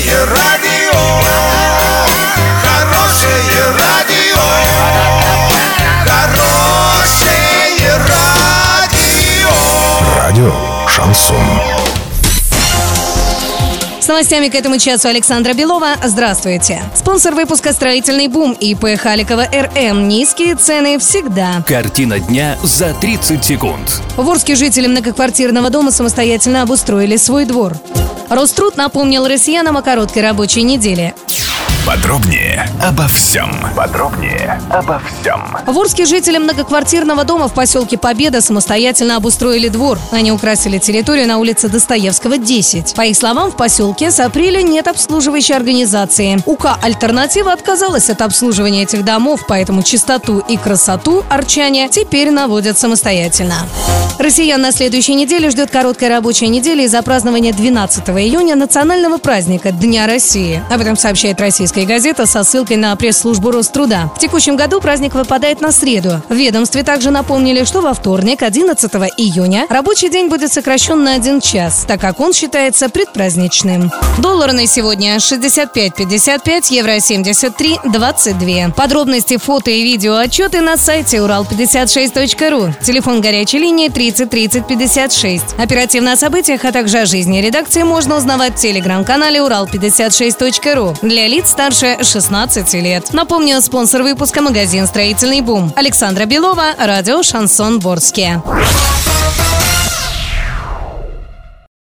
Хорошее радио, хорошее радио, хорошее радио. Радио Шансон. С новостями к этому часу Александра Белова. Здравствуйте. Спонсор выпуска «Строительный бум» ИП Халикова РМ. Низкие цены всегда. Картина дня за 30 секунд. В Орске жители многоквартирного дома самостоятельно обустроили свой двор. Роструд напомнил россиянам о короткой рабочей неделе. Подробнее обо всем. Подробнее обо всем. В Орске жители многоквартирного дома в поселке Победа самостоятельно обустроили двор. Они украсили территорию на улице Достоевского, 10. По их словам, в поселке с апреля нет обслуживающей организации. УК «Альтернатива» отказалась от обслуживания этих домов, поэтому чистоту и красоту арчане теперь наводят самостоятельно. Россиян на следующей неделе ждет короткая рабочая неделя из-за празднования 12 июня национального праздника Дня России. Об этом сообщает российская газета со ссылкой на пресс-службу Роструда. В текущем году праздник выпадает на среду. В ведомстве также напомнили, что во вторник, 11 июня, рабочий день будет сокращен на один час, так как он считается предпраздничным. Доллар на сегодня 65.55, евро 73.22. Подробности, фото и видео отчеты на сайте урал56.ру. Телефон горячей линии 30 30 56. Оперативно о событиях, а также о жизни редакции можно узнавать в телеграм-канале урал56.ру для лиц старше 16 лет. Напомню, спонсор выпуска магазин «Строительный бум». Александра Белова, радио «Шансон Ворске».